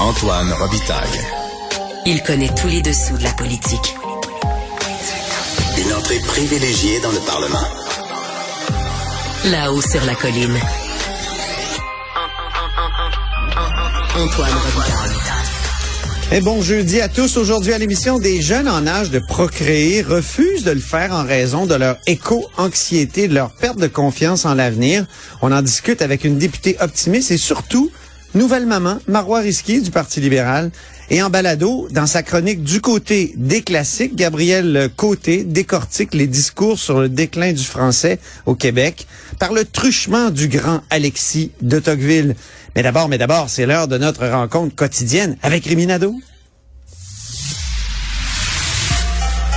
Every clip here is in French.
Antoine Robitaille. Il connaît tous les dessous de la politique. Une entrée privilégiée dans le Parlement. Là-haut sur la colline. Antoine Robitaille. Et bon jeudi à tous. Aujourd'hui à l'émission, des jeunes en âge de procréer refusent de le faire en raison de leur éco-anxiété, de leur perte de confiance en l'avenir. On en discute avec une députée optimiste et surtout, nouvelle maman, Marois Risky du Parti libéral. Et en balado, dans sa chronique du côté des classiques, Gabriel Côté décortique les discours sur le déclin du français au Québec par le truchement du grand Alexis de Tocqueville. Mais d'abord, mais d'abord, c'est l'heure de notre rencontre quotidienne avec Réminado.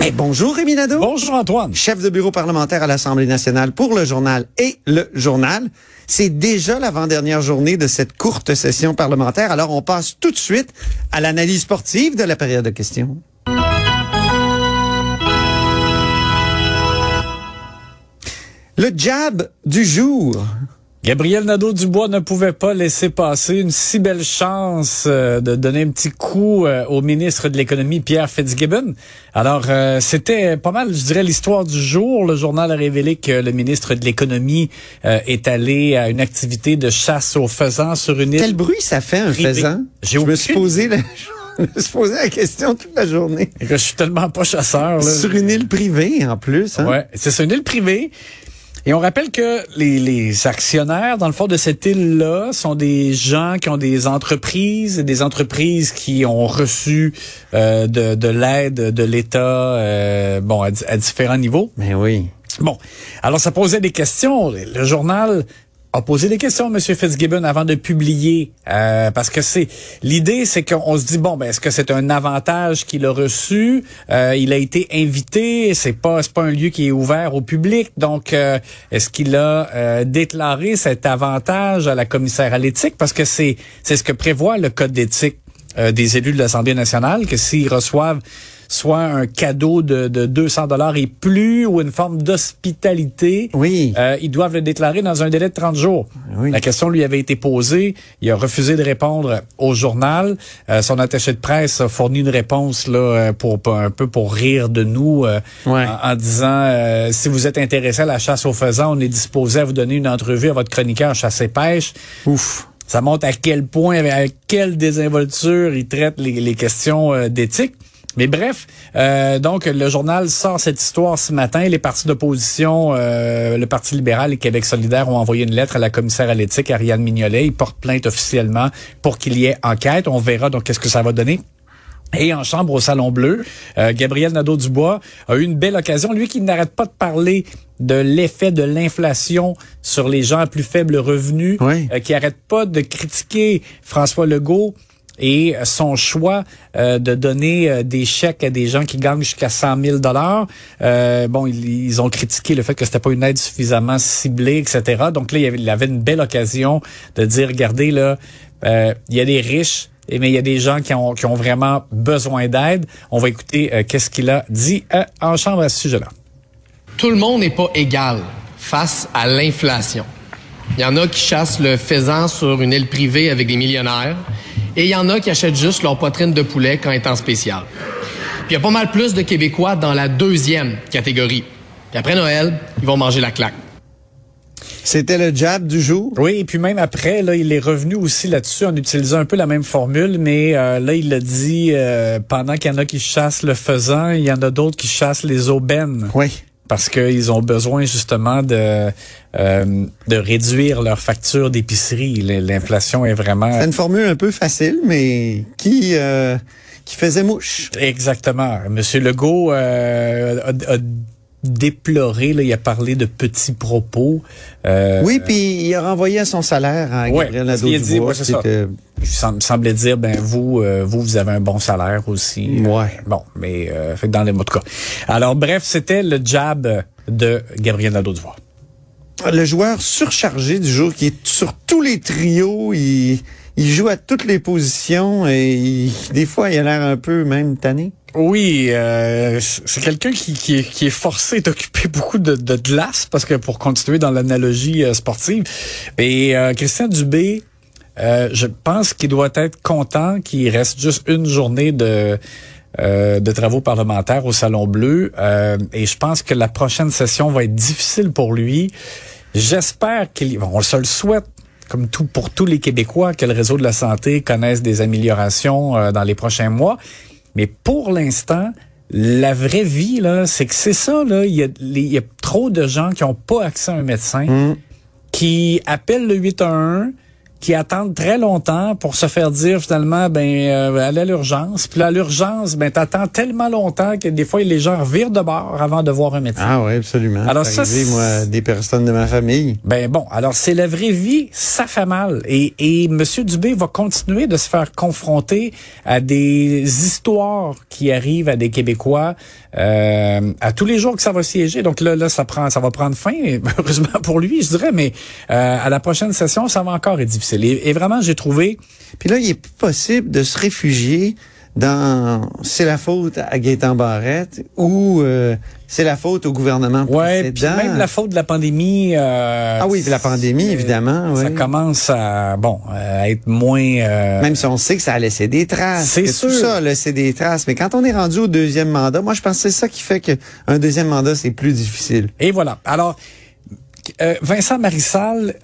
Mais bonjour, Rémi Nadeau. Bonjour Antoine. Chef de bureau parlementaire à l'Assemblée nationale pour le journal et le journal. C'est déjà l'avant-dernière journée de cette courte session parlementaire. Alors, on passe tout de suite à l'analyse sportive de la période de questions. Le jab du jour. Gabriel Nadeau-Dubois ne pouvait pas laisser passer une si belle chance euh, de donner un petit coup euh, au ministre de l'Économie, Pierre Fitzgibbon. Alors, euh, c'était pas mal, je dirais, l'histoire du jour. Le journal a révélé que le ministre de l'Économie est allé à une activité de chasse aux faisans sur une île. Quel bruit ça fait, un privée. faisan? J'ai Je me suis posé la... je me suis posé la question toute la journée. Je suis tellement pas chasseur. Là. Sur une île privée, en plus. Hein? Ouais, c'est ça, une île privée. Et on rappelle que les, les actionnaires, dans le fond de cette île-là, sont des gens qui ont des entreprises, des entreprises qui ont reçu euh, de, de l'aide de l'État, euh, bon, à, à différents niveaux. Mais oui. Bon, alors ça posait des questions. Le journal a posé des questions à M. Fitzgibbon avant de publier, euh, parce que c'est l'idée, c'est qu'on se dit bon, ben est-ce que c'est un avantage qu'il a reçu? Euh, Il a été invité, c'est pas c'est pas un lieu qui est ouvert au public, donc euh, est-ce qu'il a euh, déclaré cet avantage à la commissaire à l'éthique? Parce que c'est c'est ce que prévoit le code d'éthique euh, des élus de l'Assemblée nationale, que s'ils reçoivent soit un cadeau de, de 200 dollars et plus ou une forme d'hospitalité, Oui. euh, ils doivent le déclarer dans un délai de 30 jours. Oui. La question lui avait été posée. Il a refusé de répondre au journal. Euh, son attaché de presse a fourni une réponse là euh, pour, pour un peu pour rire de nous euh, Ouais. en, en disant euh, si vous êtes intéressé à la chasse aux faisans, on est disposé à vous donner une entrevue à votre chroniqueur chasse et pêche. Ouf. Ça montre à quel point, avec quelle désinvolture il traite les, les questions euh, d'éthique. Mais bref, euh, donc le journal sort cette histoire ce matin. Les partis d'opposition, euh, le Parti libéral et Québec solidaire ont envoyé une lettre à la commissaire à l'éthique, Ariane Mignolet. Ils portent plainte officiellement pour qu'il y ait enquête. On verra donc qu'est-ce que ça va donner. Et en chambre au Salon Bleu, euh, Gabriel Nadeau-Dubois a eu une belle occasion. Lui qui n'arrête pas de parler de l'effet de l'inflation sur les gens à plus faible revenu, Oui. euh, qui arrête pas de critiquer François Legault et son choix euh, de donner euh, des chèques à des gens qui gagnent jusqu'à 100 000 dollars. bon, ils, ils ont critiqué le fait que c'était pas une aide suffisamment ciblée, etc. Donc là, il avait, il avait une belle occasion de dire, regardez là, euh, il y a des riches, mais il y a des gens qui ont, qui ont vraiment besoin d'aide. On va écouter euh, qu'est-ce qu'il a dit euh, en chambre à ce sujet-là. Tout le monde n'est pas égal face à l'inflation. Il y en a qui chassent le faisan sur une île privée avec des millionnaires et il y en a qui achètent juste leur poitrine de poulet quand étant spécial. Puis il y a pas mal plus de Québécois dans la deuxième catégorie. Puis après Noël, ils vont manger la claque. C'était le jab du jour? Oui, et puis même après, là, il est revenu aussi là-dessus en utilisant un peu la même formule, mais euh, là, il a dit euh, pendant qu'il y en a qui chassent le faisan, il y en a d'autres qui chassent les aubaines. Oui. Parce qu'ils ont besoin justement de euh, de réduire leur facture d'épicerie. L'inflation est vraiment C'est une formule un peu facile, mais qui, euh, qui faisait mouche. exactement. Monsieur Legault euh, a, a déploré. Là, il a parlé de petits propos. Euh, Oui, puis il a renvoyé à son salaire à Ouais, Gabriel parce qu'il a dit, Nadeau-Dubois. ouais, c'est ça. c'était- Il sem- semblait dire, ben vous, euh, vous, vous avez un bon salaire aussi. Ouais. Bon, mais euh, fait que dans les mots de cas. Alors bref, c'était le jab de Gabriel Nadeau-Dubois. Le joueur surchargé du jour qui est sur tous les trios, il, il joue à toutes les positions et il- des fois il a l'air un peu même tanné. Oui, euh, c'est quelqu'un qui, qui, est, qui est forcé d'occuper beaucoup de, de glace parce que pour continuer dans l'analogie euh, sportive. Et euh, Christian Dubé, euh, je pense qu'il doit être content qu'il reste juste une journée de euh, de travaux parlementaires au Salon Bleu. Euh, et je pense que la prochaine session va être difficile pour lui. J'espère qu'il... bon, on se le souhaite comme tout pour tous les Québécois, que le réseau de la santé connaisse des améliorations euh, dans les prochains mois. Mais pour l'instant, la vraie vie, là, c'est que c'est ça, là. Il y, a, les- il y a trop de gens qui n'ont pas accès à un médecin, qui appellent le 811, qui attendent très longtemps pour se faire dire finalement ben euh, allez à l'urgence puis là, à l'urgence ben t'attends tellement longtemps que des fois les gens revirent de bord avant de voir un médecin. Ah oui, absolument. Alors ça, arrivé, moi, des personnes de ma famille. Ben bon, alors c'est la vraie vie, ça fait mal. Et, et M. Dubé va continuer de se faire confronter à des histoires qui arrivent à des Québécois euh, à tous les jours que ça va siéger. Donc là, là, ça prend, ça va prendre fin, heureusement pour lui, je dirais, mais euh, à la prochaine session, ça va encore être difficile. Et, et vraiment, j'ai trouvé Puis là, il est plus possible de se réfugier dans c'est la faute à Gaétan Barrette ou euh, c'est la faute au gouvernement Ouais, puis précédent. même la faute de la pandémie. euh, Ah oui, puis la pandémie, évidemment. Ça oui. commence à bon à être moins. euh, Même si on sait que ça a laissé des traces. C'est sûr. Tout ça a laissé des traces. Mais quand on est rendu au deuxième mandat, moi, je pense que c'est ça qui fait qu'un deuxième mandat, c'est plus difficile. Et voilà. Alors, euh, Vincent Marissal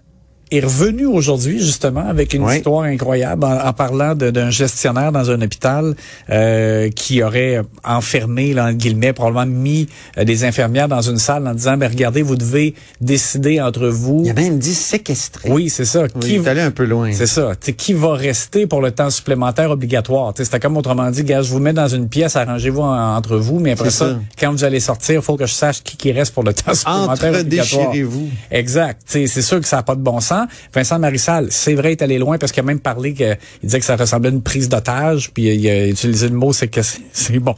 est revenu aujourd'hui justement avec une Oui. histoire incroyable en, en parlant d'un gestionnaire dans un hôpital euh, qui aurait enfermé, là, entre guillemets, probablement mis euh, des infirmières dans une salle en disant, ben regardez, vous devez décider entre vous. Il a même dit séquestré. Oui, c'est ça. Oui, Qui- il est allé un peu loin. c'est ça. Tu sais, qui va rester pour le temps supplémentaire obligatoire? C'était comme autrement dit, gars, je vous mets dans une pièce, arrangez-vous en- entre vous, mais après ça, ça. quand vous allez sortir, il faut que je sache qui, qui reste pour le temps supplémentaire obligatoire. Entre-déchirez-vous. Exact. Tu sais, C'est sûr que ça n'a pas de bon sens. Vincent Marissal, c'est vrai, est allé loin parce qu'il a même parlé que il disait que ça ressemblait à une prise d'otage, puis il a utilisé le mot, c'est que c'est- bon.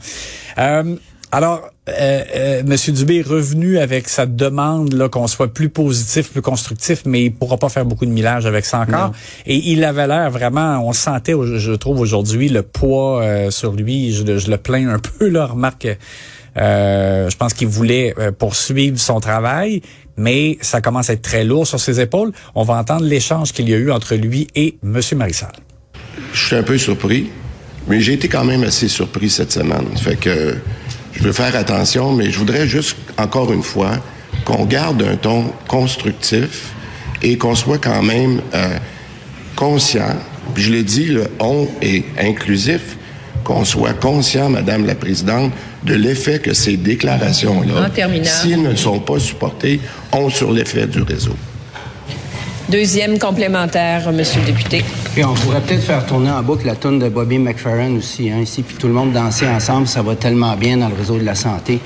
Euh, alors, euh, euh, Monsieur Dubé est revenu avec sa demande là qu'on soit plus positif, plus constructif, mais il pourra pas faire beaucoup de millage avec ça encore. Et il avait l'air vraiment, on sentait, je trouve aujourd'hui le poids euh, sur lui. Je, le- je le plains un peu là, remarque. Euh, je pense qu'il voulait euh, poursuivre son travail, mais ça commence à être très lourd sur ses épaules. On va entendre l'échange qu'il y a eu entre lui et Monsieur Marissal. Je suis un peu surpris, mais j'ai été quand même assez surpris cette semaine. Fait que je veux faire attention, mais je voudrais juste, encore une fois, qu'on garde un ton constructif et qu'on soit quand même euh, conscient. Je l'ai dit, le on est inclusif, qu'on soit conscient, Madame la Présidente, de l'effet que ces déclarations-là, s'ils ne sont pas supportés, ont sur l'effet du réseau. Deuxième complémentaire, Monsieur le député. Puis on pourrait peut-être faire tourner en boucle la tourne de Bobby McFerrin aussi, hein, ici, puis tout le monde danser ensemble, ça va tellement bien dans le réseau de la santé.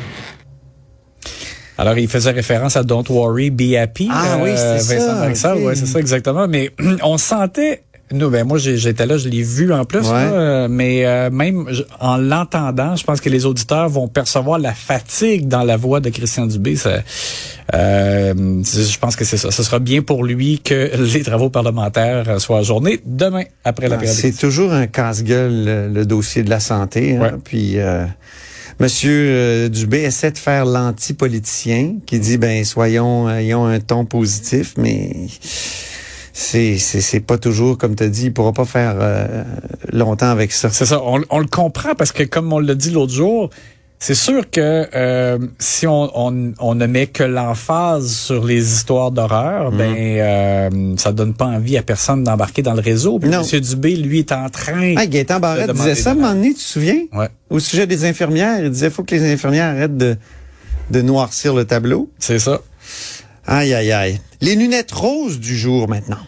Alors, il faisait référence à Don't Worry, Be Happy. Ah oui, c'est Vincent ça, ok. ouais, c'est ça exactement. Mais on sentait, nous, ben moi j'étais là, je l'ai vu en plus, Ouais. là, mais euh, même en l'entendant, je pense que les auditeurs vont percevoir la fatigue dans la voix de Christian Dubé. Ça, euh, je pense que c'est ça. Ce sera bien pour lui que les travaux parlementaires soient ajournés demain après la Ah, période. C'est toujours un casse-gueule, le, le dossier de la santé. hein. Ouais. Puis euh, Monsieur euh, Dubé essaie de faire l'anti-politicien qui dit ben soyons ayons un ton positif, mais c'est c'est c'est pas toujours comme tu dit, il pourra pas faire euh, longtemps avec ça. C'est ça, on, on le comprend parce que comme on l'a dit l'autre jour, c'est sûr que euh, si on, on, on ne met que l'emphase sur les histoires d'horreur, Mhm. ben euh, ça donne pas envie à personne d'embarquer dans le réseau. Puis Non. M. Dubé, lui, est en train. Ah, Gaétan Barrette de disait ça à un moment donné, tu te souviens? Ouais, Au sujet des infirmières, il disait faut que les infirmières arrêtent de, de noircir le tableau. c'est ça. Aïe, aïe, aïe. Les lunettes roses du jour maintenant.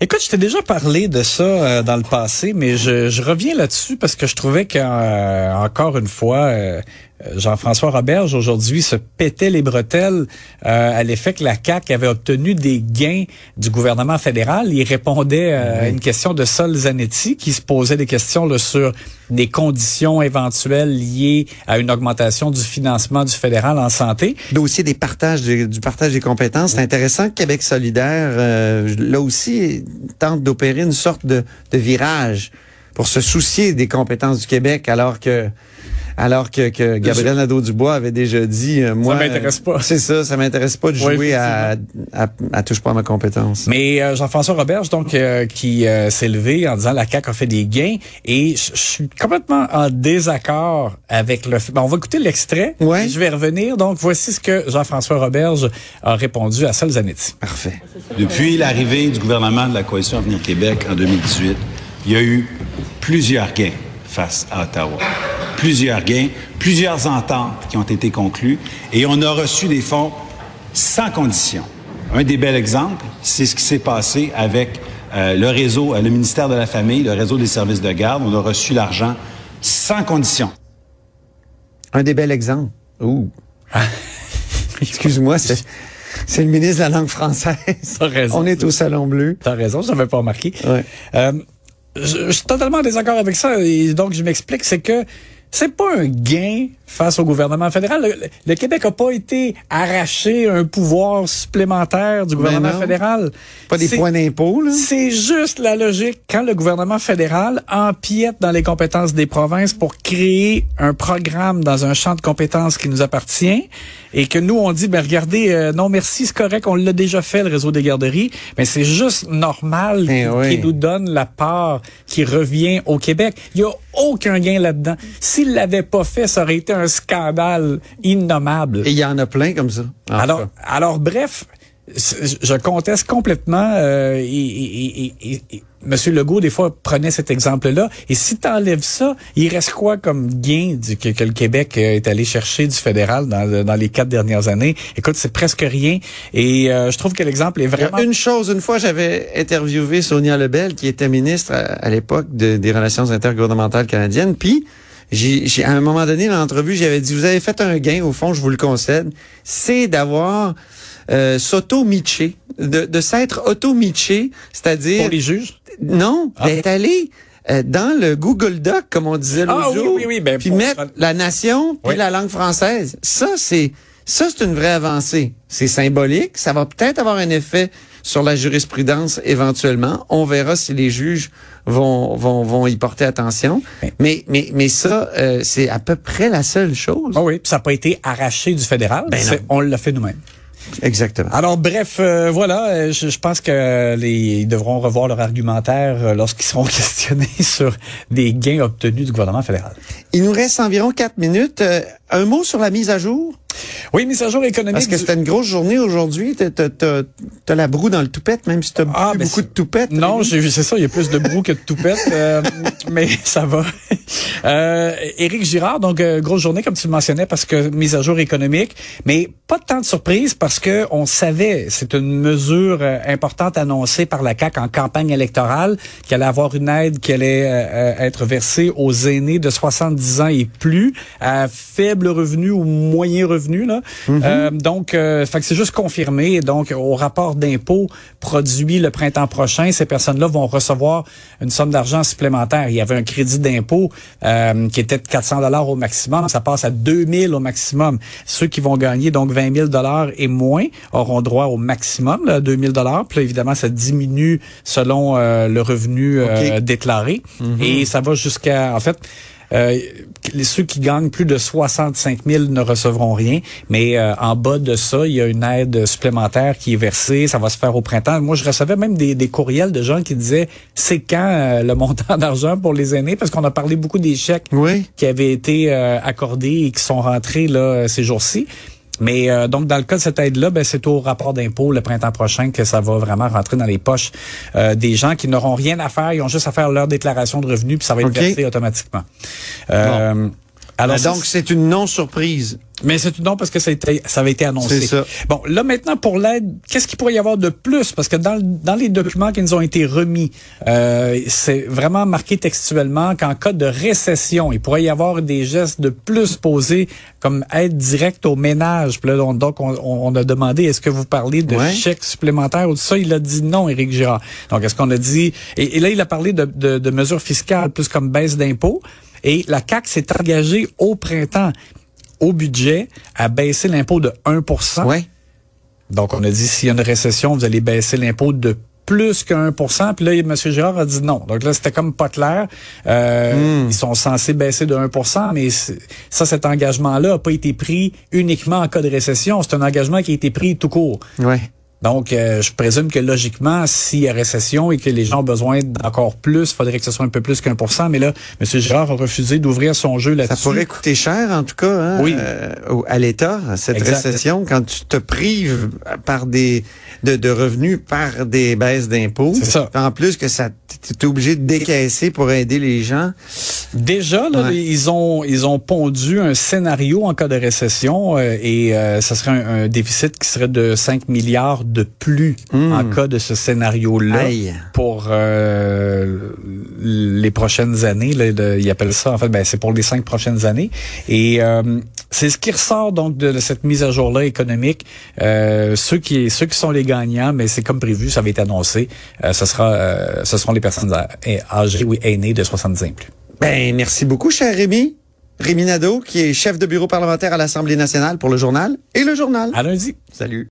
Écoute, je t'ai déjà parlé de ça euh, dans le passé, mais je, reviens là-dessus parce que je trouvais qu'encore une fois, euh, Jean-François Roberge aujourd'hui se pétait les bretelles euh, à l'effet que la CAQ avait obtenu des gains du gouvernement fédéral. Il répondait euh, à une question de Sol Zanetti qui se posait des questions là, sur des conditions éventuelles liées à une augmentation du financement du fédéral en santé. Dossier des partages du partage des compétences, c'est intéressant que Québec solidaire, euh, là aussi, tente d'opérer une sorte de, de virage pour se soucier des compétences du Québec, alors que alors que, que Gabriel Nadeau-Dubois avait déjà dit, euh, moi, m'intéresse pas. C'est ça, ça m'intéresse pas de Ouais, jouer à, à, à touche pas à ma compétence. Mais euh, Jean-François Roberge, donc, euh, qui euh, s'est levé en disant la CAQ a fait des gains, et je suis complètement en désaccord avec le fait. Ben, on va écouter l'extrait, Ouais. je vais revenir. Donc, voici ce que Jean-François Roberge a répondu à Sol Zanetti. Parfait. Depuis l'arrivée du gouvernement de la Coalition Avenir Québec en 2018, il y a eu plusieurs gains face à Ottawa. Plusieurs gains, plusieurs ententes qui ont été conclues et on a reçu des fonds sans condition. Un des bels exemples, c'est ce qui s'est passé avec euh, le réseau, euh, le ministère de la Famille, le réseau des services de garde. On a reçu l'argent sans condition. Un des bels exemples. Ouh. Excuse-moi, c'est c'est le ministre de la langue française. T'as raison. On est au Salon Bleu. T'as raison, je n'avais pas remarqué. Ouais. Euh, je, je suis totalement en désaccord avec ça. Et donc, je m'explique, c'est que c'est pas un gain face au gouvernement fédéral. Le, le Québec a pas été arraché un pouvoir supplémentaire du gouvernement Ben non. fédéral. Pas des points d'impôt, là. C'est juste la logique quand le gouvernement fédéral empiète dans les compétences des provinces pour créer un programme dans un champ de compétences qui nous appartient et que nous on dit ben regardez euh, non merci c'est correct on l'a déjà fait le réseau des garderies mais c'est juste normal Eh qu'il oui. nous donne la part qui revient au Québec. Il y a aucun gain là-dedans. S'il l'avait pas fait, ça aurait été un scandale innommable. Et il y en a plein comme ça. En Alors, cas. alors bref, je conteste complètement. Euh, et, et- et- Monsieur Legault, des fois, prenait cet exemple-là. Et si tu enlèves ça, il reste quoi comme gain du, que, que le Québec euh, est allé chercher du fédéral dans, le- dans les quatre dernières années? Écoute, c'est presque rien. Et euh, je trouve que l'exemple est vraiment... une chose, une fois, j'avais interviewé Sonia Lebel, qui était ministre à, à l'époque de- des Relations intergouvernementales canadiennes, puis j'ai, à un moment donné, dans l'entrevue, j'avais dit, vous avez fait un gain, au fond, je vous le concède, c'est d'avoir euh, s'auto-mitché, de, de s'être auto-mitché, c'est-à-dire... Pour les juges? Non, Ah. d'être allé euh, dans le Google Doc, comme on disait l'autre Ah oui, jour, oui, oui, ben, puis pour- mettre la nation puis la langue française. Ça, c'est ça, c'est une vraie avancée. C'est symbolique. Ça va peut-être avoir un effet sur la jurisprudence éventuellement. On verra si les juges vont vont, vont y porter attention. Mais mais mais ça, euh, c'est à peu près la seule chose. Ah oui, puis ça n'a pas été arraché du fédéral. Ben on l'a fait nous-mêmes. Exactement. Alors bref, euh, voilà, euh, je, je pense que les ils devront revoir leur argumentaire euh, lorsqu'ils seront questionnés sur des gains obtenus du gouvernement fédéral. Il nous reste environ quatre minutes. Euh, un mot sur la mise à jour? Oui, mise à jour économique. Parce que c'était une grosse journée aujourd'hui. T'as, t'as, t'as, t'as la broue dans le toupette, même si t'as Ah, ben beaucoup de toupette. Non, j'ai vu, c'est ça, il y a plus de brou que de toupette, euh, mais ça va. Euh, Éric Girard, donc euh, grosse journée comme tu le mentionnais parce que mise à jour économique, mais pas tant de surprise parce que on savait, c'est une mesure euh, importante annoncée par la CAC en campagne électorale qu'elle allait avoir une aide qui allait euh, être versée aux aînés de 70 ans et plus à faible revenu ou moyen revenu là. Euh, donc euh, fait que c'est juste confirmé donc au rapport d'impôt produit le printemps prochain, ces personnes-là vont recevoir une somme d'argent supplémentaire. Il y avait un crédit d'impôt euh, qui était de 400 dollars au maximum, ça passe à 2000 au maximum. Ceux qui vont gagner donc 20 000 dollars et moins auront droit au maximum là, 2000 dollars. Puis là, évidemment, ça diminue selon euh, le revenu euh, déclaré et ça va jusqu'à en fait euh, les- ceux qui gagnent plus de 65 000 ne recevront rien, mais euh, en bas de ça, il y a une aide supplémentaire qui est versée. Ça va se faire au printemps. Moi, je recevais même des, des courriels de gens qui disaient c'est quand euh, le montant d'argent pour les aînés, parce qu'on a parlé beaucoup des chèques Oui. qui avaient été euh, accordés et qui sont rentrés là ces jours-ci. Mais euh, donc dans le cas de cette aide-là, ben, c'est au rapport d'impôt le printemps prochain que ça va vraiment rentrer dans les poches euh, des gens qui n'auront rien à faire, ils ont juste à faire leur déclaration de revenus puis ça va être versé automatiquement. Euh, alors donc, c'est une non-surprise. Mais c'est tout non parce que ça, a été, ça avait été annoncé. Ça. Bon, là maintenant pour l'aide, qu'est-ce qu'il pourrait y avoir de plus? Parce que dans, dans les documents qui nous ont été remis, euh, c'est vraiment marqué textuellement qu'en cas de récession, il pourrait y avoir des gestes de plus posés comme aide directe aux ménages. Puis là, on- donc on, on a demandé est-ce que vous parlez de Ouais. chèques supplémentaires ou de ça? Il a dit non, Éric Girard. Donc est-ce qu'on a dit et, et là il a parlé de, de, de mesures fiscales plus comme baisse d'impôts. Et la CAC s'est engagée au printemps au budget à baisser l'impôt de 1% Ouais. Donc, on a dit, s'il y a une récession, vous allez baisser l'impôt de plus que 1 Puis là, M. Girard a dit non. Donc là, c'était comme pas clair. Euh, Ils sont censés baisser de 1 mais ça, cet engagement-là n'a pas été pris uniquement en cas de récession. C'est un engagement qui a été pris tout court. Ouais. Donc, euh, je présume que logiquement, s'il y a récession et que les gens ont besoin d'encore plus, il faudrait que ce soit un peu plus qu'un pour cent. Mais là, M. Girard a refusé d'ouvrir son jeu là-dessus. Ça pourrait coûter cher, en tout cas, hein, Oui. euh, à l'État, cette Exact. récession, quand tu te prives par des de, de revenus par des baisses d'impôts. C'est ça. En plus que ça, t'es obligé de décaisser pour aider les gens. Déjà, là, Ouais. ils ont ils ont pondu un scénario en cas de récession euh, et euh, ça serait un, un déficit qui serait de 5 milliards de plus en cas de ce scénario-là pour euh, les prochaines années. Là, le- ils appellent ça, en fait, ben, c'est pour les cinq prochaines années. Et euh, c'est ce qui ressort donc de cette mise à jour-là économique. Euh, ceux qui ceux qui sont les gagnants, mais c'est comme prévu, ça avait été annoncé. Euh, ce sera euh, ce seront les personnes âgées ou aînées de 70 ans et plus. Ben, merci beaucoup, cher Rémi. Rémi Nadeau, qui est chef de bureau parlementaire à l'Assemblée nationale pour le journal et le journal. À lundi. Salut.